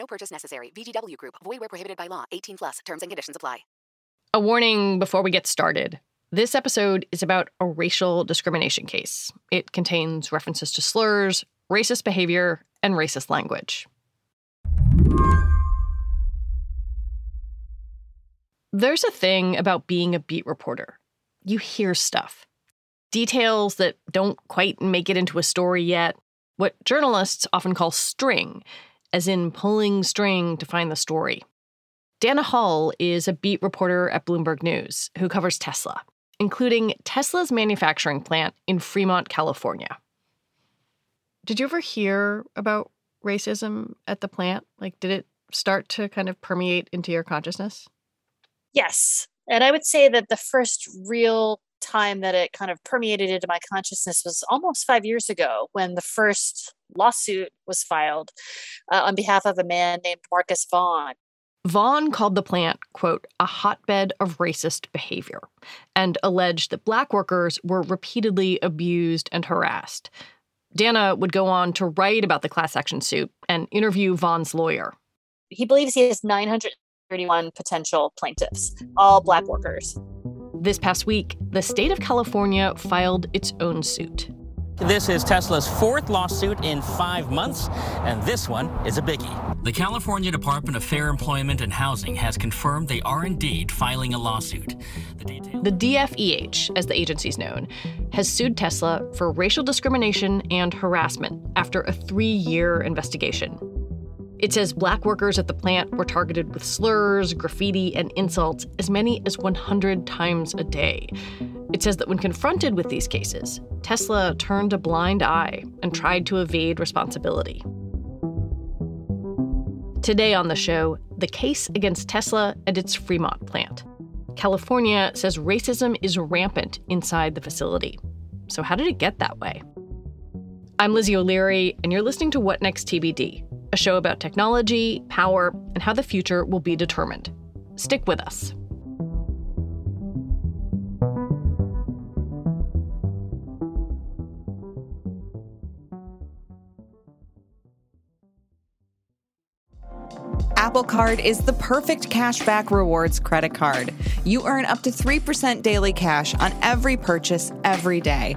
No purchase necessary. VGW Group. Void where prohibited by law. 18 plus. Terms and conditions apply. A warning before we get started. This episode is about a racial discrimination case. It contains references to slurs, racist behavior, and racist language. There's a thing about being a beat reporter. You hear stuff. Details that don't quite make it into a story yet. What journalists often call string, as in pulling string to find the story. Dana Hull is a beat reporter at Bloomberg News who covers Tesla, including Tesla's manufacturing plant in Fremont, California. Did you ever hear about racism at the plant? Like, did it start to kind of permeate into your consciousness? Yes. And I would say that the first real time that it kind of permeated into my consciousness was almost five years ago when the first lawsuit was filed uh, on behalf of a man named Marcus Vaughn. Vaughn called the plant, quote, a hotbed of racist behavior, and alleged that black workers were repeatedly abused and harassed. Dana would go on to write about the class action suit and interview Vaughn's lawyer. He believes he has 931 potential plaintiffs, all black workers. This past week, the state of California filed its own suit. This is Tesla's fourth lawsuit in five months, and this one is a biggie. The California Department of Fair Employment and Housing has confirmed they are indeed filing a lawsuit. The, detail- the DFEH, as the agency is known, has sued Tesla for racial discrimination and harassment after a three year investigation. It says black workers at the plant were targeted with slurs, graffiti, and insults as many as 100 times a day. It says that when confronted with these cases, Tesla turned a blind eye and tried to evade responsibility. Today on the show, the case against Tesla and its Fremont plant. California says racism is rampant inside the facility. So, how did it get that way? I'm Lizzie O'Leary, and you're listening to What Next TBD, a show about technology, power, and how the future will be determined. Stick with us. Apple Card is the perfect cashback rewards credit card. You earn up to 3% daily cash on every purchase every day.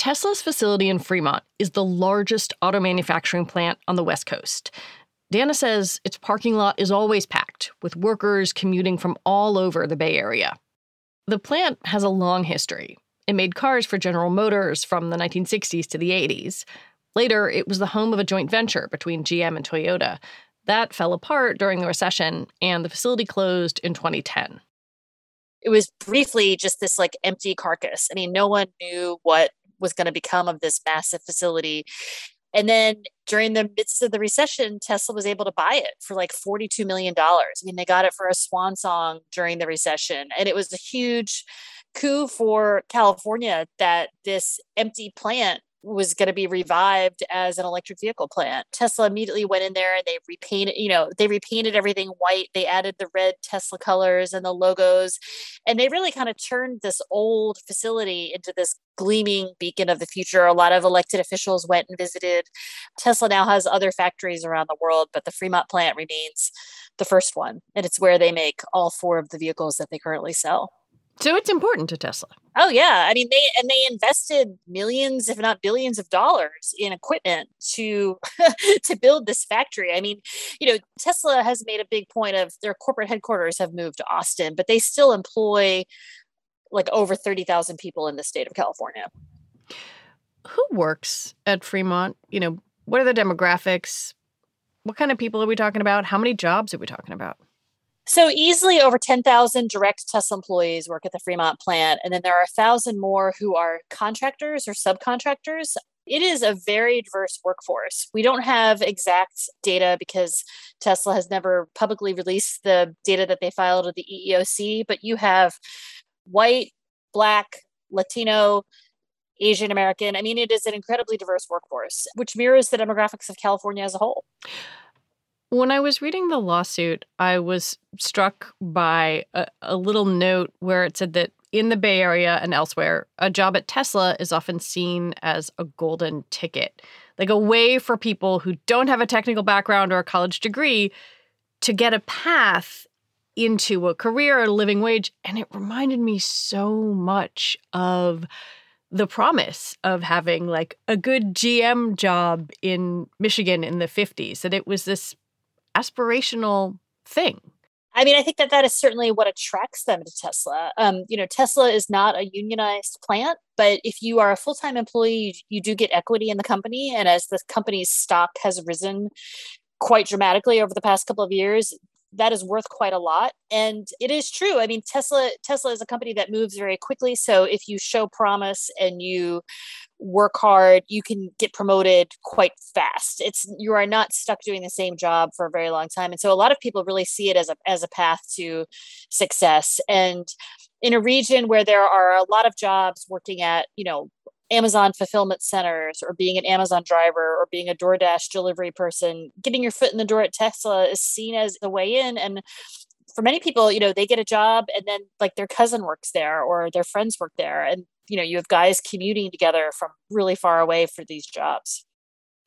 Tesla's facility in Fremont is the largest auto manufacturing plant on the West Coast. Dana says its parking lot is always packed, with workers commuting from all over the Bay Area. The plant has a long history. It made cars for General Motors from the 1960s to the 80s. Later, it was the home of a joint venture between GM and Toyota. That fell apart during the recession, and the facility closed in 2010 it was briefly just this like empty carcass. I mean, no one knew what was going to become of this massive facility. And then during the midst of the recession, Tesla was able to buy it for like $42 million. I mean, they got it for a swan song during the recession. And it was a huge coup for California that this empty plant was going to be revived as an electric vehicle plant. Tesla immediately went in there and they repainted, you know, they repainted everything white. They added the red Tesla colors and the logos. And they really kind of turned this old facility into this gleaming beacon of the future. A lot of elected officials went and visited. Tesla now has other factories around the world, but the Fremont plant remains the first one. And it's where they make all four of the vehicles that they currently sell. So it's important to Tesla. Oh yeah, I mean they and they invested millions, if not billions, of dollars in equipment to to build this factory. I mean, you know, Tesla has made a big point of their corporate headquarters have moved to Austin, but they still employ like over thirty thousand people in the state of California. Who works at Fremont? You know, what are the demographics? What kind of people are we talking about? How many jobs are we talking about? So easily over 10,000 direct Tesla employees work at the Fremont plant. And then there are a thousand more who are contractors or subcontractors. It is a very diverse workforce. We don't have exact data because Tesla has never publicly released the data that they filed at the EEOC, but you have white, black, Latino, Asian American. I mean, it is an incredibly diverse workforce, which mirrors the demographics of California as a whole. When I was reading the lawsuit, I was struck by a, a, little note where it said that in the Bay Area and elsewhere, a job at Tesla is often seen as a golden ticket, like a way for people who don't have a technical background or a college degree to get a path into a career or a living wage. And it reminded me so much of the promise of having like a good GM job in Michigan in the 50s, that it was this aspirational thing. I mean, I think that that is certainly what attracts them to Tesla. Um, you know, Tesla is not a unionized plant, but if you are a full time employee, you, you do get equity in the company. And as the company's stock has risen quite dramatically over the past couple of years, that is worth quite a lot. And it is true. I mean tesla tesla is a company that moves very quickly. So if you show promise and you work hard you can get promoted quite fast. It's you are not stuck doing the same job for a very long time. And so a lot of people really see it as a as a path to success. And in a region where there are a lot of jobs working at you know Amazon fulfillment centers or being an Amazon driver or being a DoorDash delivery person, getting your foot in the door at Tesla is seen as the way in. And for many people, you know, they get a job and then like their cousin works there or their friends work there. And, you know, you have guys commuting together from really far away for these jobs.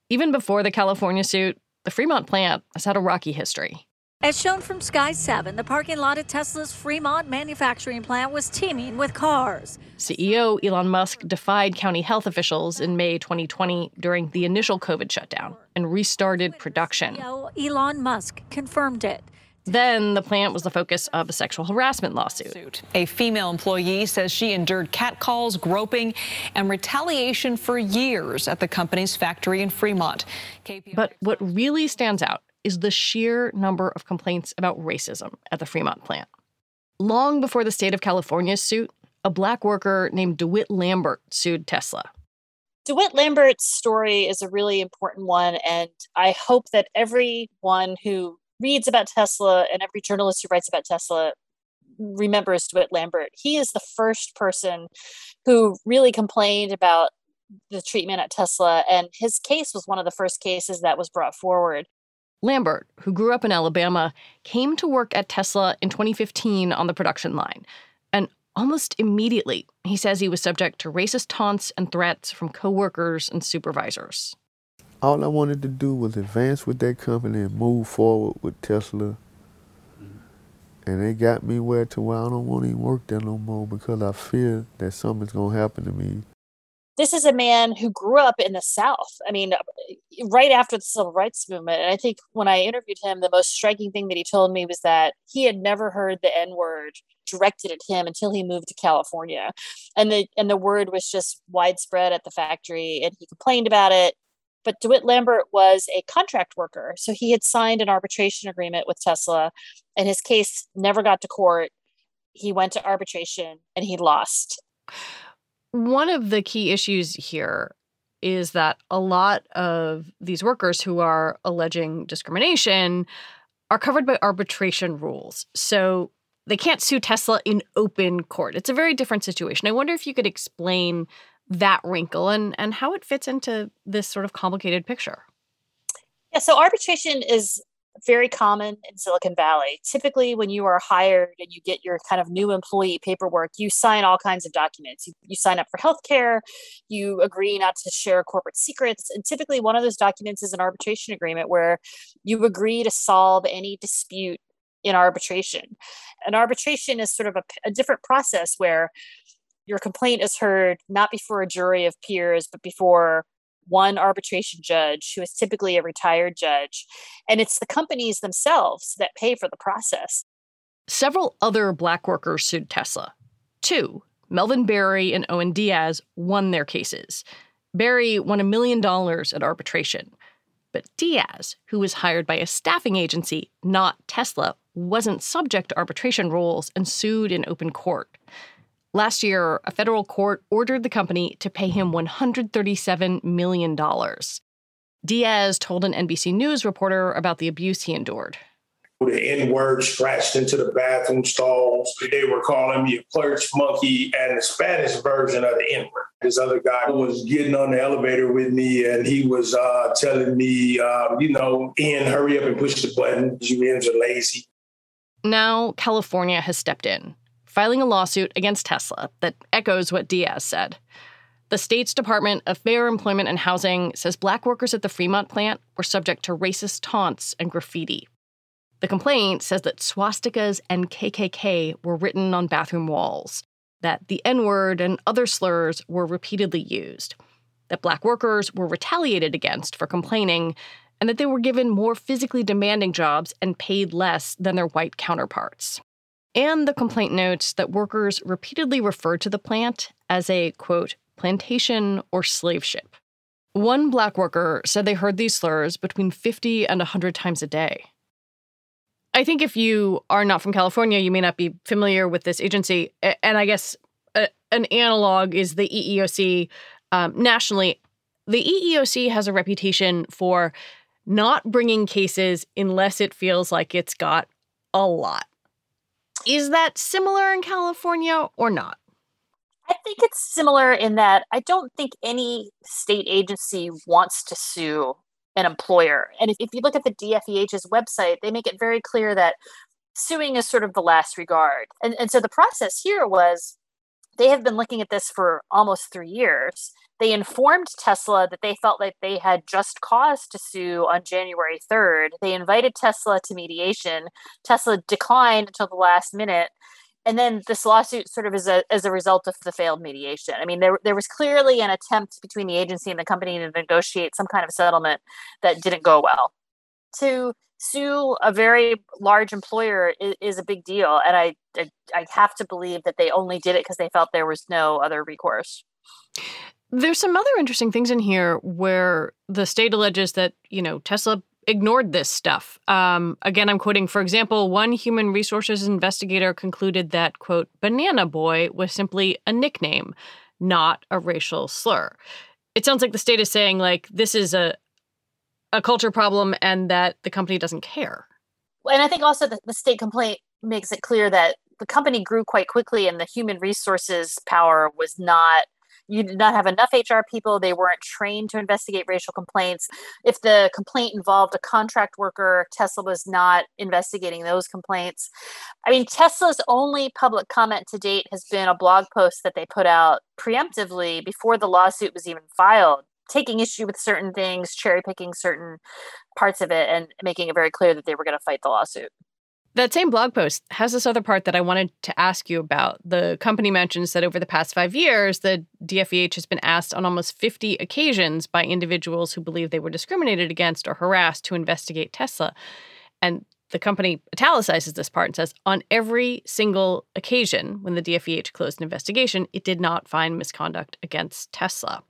Even before the California suit, the Fremont plant has had a rocky history. As shown from Sky 7, the parking lot at Tesla's Fremont manufacturing plant was teeming with cars. CEO Elon Musk defied county health officials in May 2020 during the initial COVID shutdown and restarted production. CEO Elon Musk confirmed it. Then the plant was the focus of a sexual harassment lawsuit. A female employee says she endured catcalls, groping, and retaliation for years at the company's factory in Fremont. But what really stands out is the sheer number of complaints about racism at the Fremont plant. Long before the state of California's suit, a black worker named DeWitt Lambert sued Tesla. DeWitt Lambert's story is a really important one, and I hope that everyone who reads about Tesla and every journalist who writes about Tesla remembers DeWitt Lambert. He is the first person who really complained about the treatment at Tesla, and his case was one of the first cases that was brought forward. Lambert, who grew up in Alabama, came to work at Tesla in 2015 on the production line. And almost immediately, he says he was subject to racist taunts and threats from coworkers and supervisors. All I wanted to do was advance with that company and move forward with Tesla. And they got me where to where I don't want to even work there no more because I fear that something's going to happen to me this is a man who grew up in the South. I mean, right after the civil rights movement. And I think when I interviewed him, the most striking thing that he told me was that he had never heard the N word directed at him until he moved to California. And the and the word was just widespread at the factory and he complained about it. But DeWitt Lambert was a contract worker. So he had signed an arbitration agreement with Tesla and his case never got to court. He went to arbitration and he lost. One of the key issues here is that a lot of these workers who are alleging discrimination are covered by arbitration rules. So they can't sue Tesla in open court. It's a very different situation. I wonder if you could explain that wrinkle and, and how it fits into this sort of complicated picture. Yeah, so arbitration is very common in Silicon Valley. Typically, when you are hired and you get your kind of new employee paperwork, you sign all kinds of documents. You, you sign up for healthcare, you agree not to share corporate secrets. And typically, one of those documents is an arbitration agreement where you agree to solve any dispute in arbitration. And arbitration is sort of a, a different process where your complaint is heard not before a jury of peers, but before one arbitration judge who is typically a retired judge. And it's the companies themselves that pay for the process. Several other black workers sued Tesla. Two, Melvin Barry and Owen Diaz, won their cases. Barry won a million dollars at arbitration. But Diaz, who was hired by a staffing agency, not Tesla, wasn't subject to arbitration rules and sued in open court. Last year, a federal court ordered the company to pay him $137 million. Diaz told an NBC News reporter about the abuse he endured. The N word scratched into the bathroom stalls. They were calling me a clerk's monkey and the Spanish version of the N word. This other guy was getting on the elevator with me and he was uh, telling me, uh, you know, Ian, hurry up and push the button. You Ians are lazy. Now, California has stepped in filing a lawsuit against Tesla that echoes what Diaz said. The state's Department of Fair Employment and Housing says black workers at the Fremont plant were subject to racist taunts and graffiti. The complaint says that swastikas and KKK were written on bathroom walls, that the N word and other slurs were repeatedly used, that black workers were retaliated against for complaining, and that they were given more physically demanding jobs and paid less than their white counterparts. And the complaint notes that workers repeatedly referred to the plant as a, quote, plantation or slave ship. One black worker said they heard these slurs between 50 and 100 times a day. I think if you are not from California, you may not be familiar with this agency. And I guess an analog is the EEOC um, nationally. The EEOC has a reputation for not bringing cases unless it feels like it's got a lot. Is that similar in California or not? I think it's similar in that I don't think any state agency wants to sue an employer. And if, if you look at the DFEH's website, they make it very clear that suing is sort of the last regard. And, and so the process here was they have been looking at this for almost three years. They informed Tesla that they felt like they had just cause to sue on January 3rd. They invited Tesla to mediation. Tesla declined until the last minute. And then this lawsuit sort of is a, as a result of the failed mediation. I mean, there, there was clearly an attempt between the agency and the company to negotiate some kind of settlement that didn't go well. To sue a very large employer is, is a big deal. And I, I, I have to believe that they only did it because they felt there was no other recourse. There's some other interesting things in here where the state alleges that, you know, Tesla ignored this stuff. Um, again, I'm quoting, for example, one human resources investigator concluded that, quote, Banana Boy was simply a nickname, not a racial slur. It sounds like the state is saying, like, this is a, a culture problem and that the company doesn't care. And I think also that the state complaint makes it clear that the company grew quite quickly and the human resources power was not you did not have enough HR people. They weren't trained to investigate racial complaints. If the complaint involved a contract worker, Tesla was not investigating those complaints. I mean, Tesla's only public comment to date has been a blog post that they put out preemptively before the lawsuit was even filed taking issue with certain things, cherry picking certain parts of it, and making it very clear that they were going to fight the lawsuit. That same blog post has this other part that I wanted to ask you about. The company mentions that over the past five years, the DFEH has been asked on almost 50 occasions by individuals who believe they were discriminated against or harassed to investigate Tesla. And the company italicizes this part and says on every single occasion when the DFEH closed an investigation, it did not find misconduct against Tesla.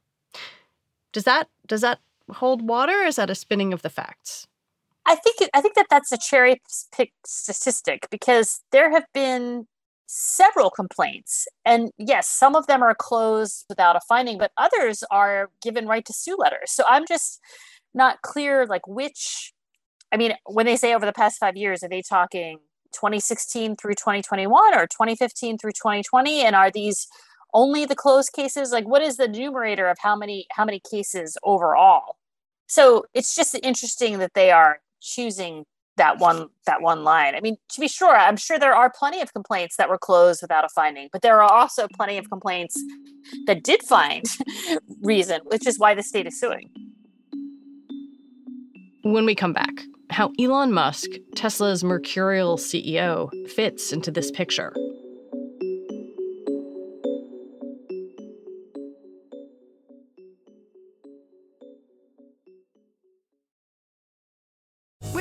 Does that does that hold water? is that a spinning of the facts? I think I think that that's a cherry picked statistic because there have been several complaints, and yes, some of them are closed without a finding, but others are given right to sue letters. So I'm just not clear, like which. I mean, when they say over the past five years, are they talking 2016 through 2021 or 2015 through 2020? And are these only the closed cases? Like, what is the numerator of how many how many cases overall? So it's just interesting that they are choosing that one that one line. I mean, to be sure, I'm sure there are plenty of complaints that were closed without a finding, but there are also plenty of complaints that did find reason, which is why the state is suing. When we come back, how Elon Musk, Tesla's mercurial CEO, fits into this picture.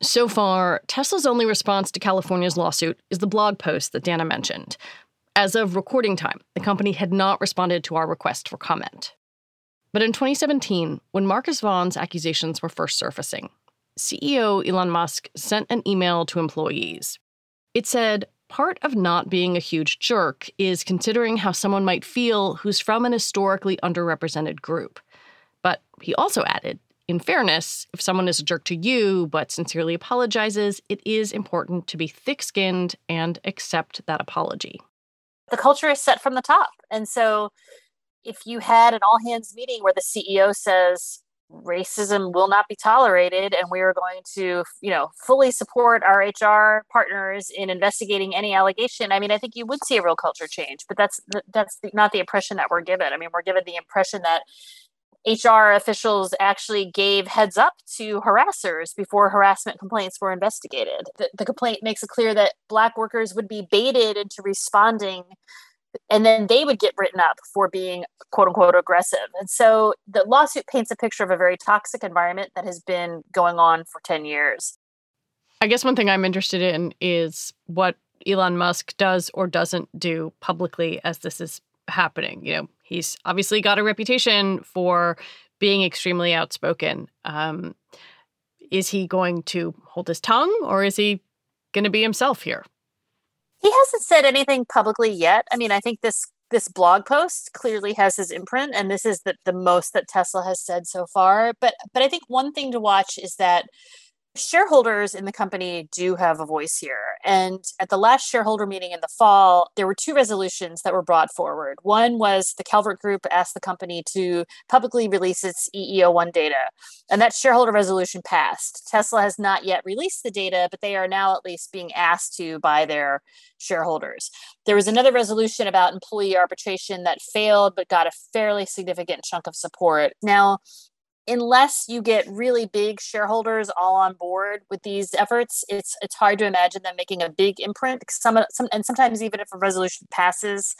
So far, Tesla's only response to California's lawsuit is the blog post that Dana mentioned. As of recording time, the company had not responded to our request for comment. But in 2017, when Marcus Vaughn's accusations were first surfacing, CEO Elon Musk sent an email to employees. It said, Part of not being a huge jerk is considering how someone might feel who's from an historically underrepresented group. But he also added, in fairness, if someone is a jerk to you but sincerely apologizes, it is important to be thick skinned and accept that apology. The culture is set from the top. And so if you had an all hands meeting where the CEO says, racism will not be tolerated and we are going to you know fully support our hr partners in investigating any allegation i mean i think you would see a real culture change but that's that's not the impression that we're given i mean we're given the impression that HR officials actually gave heads up to harassers before harassment complaints were investigated. The, the, complaint makes it clear that Black workers would be baited into responding and then they would get written up for being quote unquote aggressive. And so the lawsuit paints a picture of a very toxic environment that has been going on for 10 years. I guess one thing I'm interested in is what Elon Musk does or doesn't do publicly as this is happening. You know, he's obviously got a reputation for being extremely outspoken. Um, is he going to hold his tongue or is he going to be himself here? He hasn't said anything publicly yet. I mean, I think this this blog post clearly has his imprint and this is the, the most that Tesla has said so far. But but I think one thing to watch is that shareholders in the company do have a voice here. And at the last shareholder meeting in the fall, there were two resolutions that were brought forward. One was the Calvert Group asked the company to publicly release its EEO1 data, and that shareholder resolution passed. Tesla has not yet released the data, but they are now at least being asked to by their shareholders. There was another resolution about employee arbitration that failed, but got a fairly significant chunk of support. Now, unless you get really big shareholders all on board with these efforts, it's it's hard to imagine them making a big imprint. Some, some and sometimes even if a resolution passes,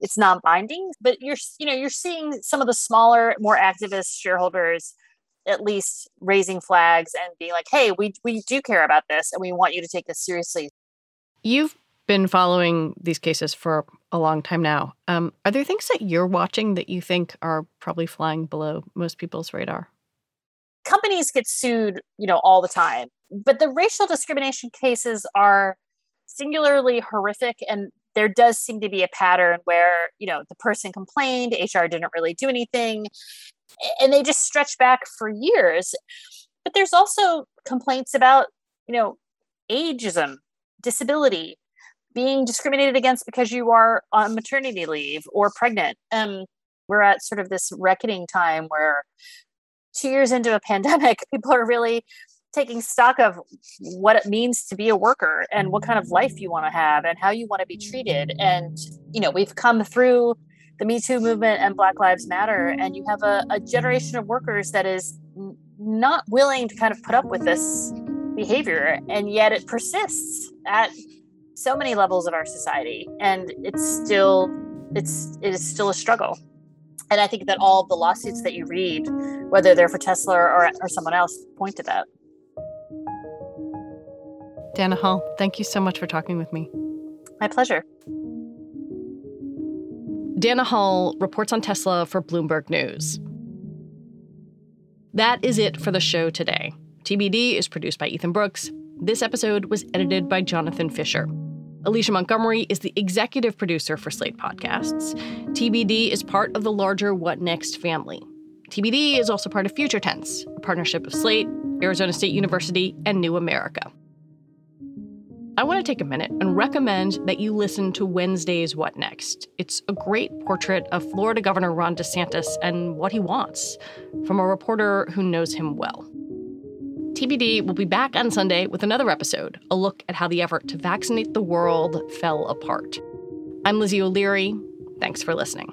it's not binding. But you're you know you're seeing some of the smaller, more activist shareholders at least raising flags and being like, "Hey, we we do care about this, and we want you to take this seriously." You've been following these cases for a long time now. Um, are there things that you're watching that you think are probably flying below most people's radar? Companies get sued, you know, all the time, but the racial discrimination cases are singularly horrific and there does seem to be a pattern where you know the person complained hr didn't really do anything and they just stretch back for years but there's also complaints about you know ageism disability being discriminated against because you are on maternity leave or pregnant. Um, we're at sort of this reckoning time where two years into a pandemic, people are really taking stock of what it means to be a worker and what kind of life you want to have and how you want to be treated. And, you know, we've come through the Me Too movement and Black Lives Matter, and you have a, a generation of workers that is not willing to kind of put up with this behavior, and yet it persists at so many levels of our society and it's still it's it is still a struggle. And i think that all the lawsuits that you read whether they're for tesla or, or someone else point to that. Dana Hull thank you so much for talking with me. My pleasure. Dana Hull reports on tesla for bloomberg news. That is it for the show today. Tbd is produced by ethan brooks this episode was edited by Jonathan Fisher. Alicia Montgomery is the executive producer for Slate Podcasts. TBD is part of the larger What Next family. TBD is also part of Future Tense, a partnership of Slate, Arizona State University, and New America. I want to take a minute and recommend that you listen to Wednesday's What Next. It's a great portrait of Florida Governor Ron DeSantis and what he wants from a reporter who knows him well. TBD will be back on Sunday with another episode, a look at how the effort to vaccinate the world fell apart. I'm Lizzie O'Leary. Thanks for listening.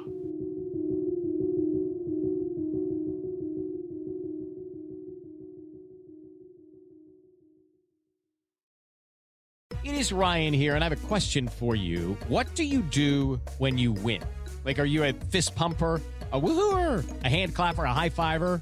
It is Ryan here, and I have a question for you. What do you do when you win? Like, are you a fist pumper? a woohooer, a hand clapper, a high fiver.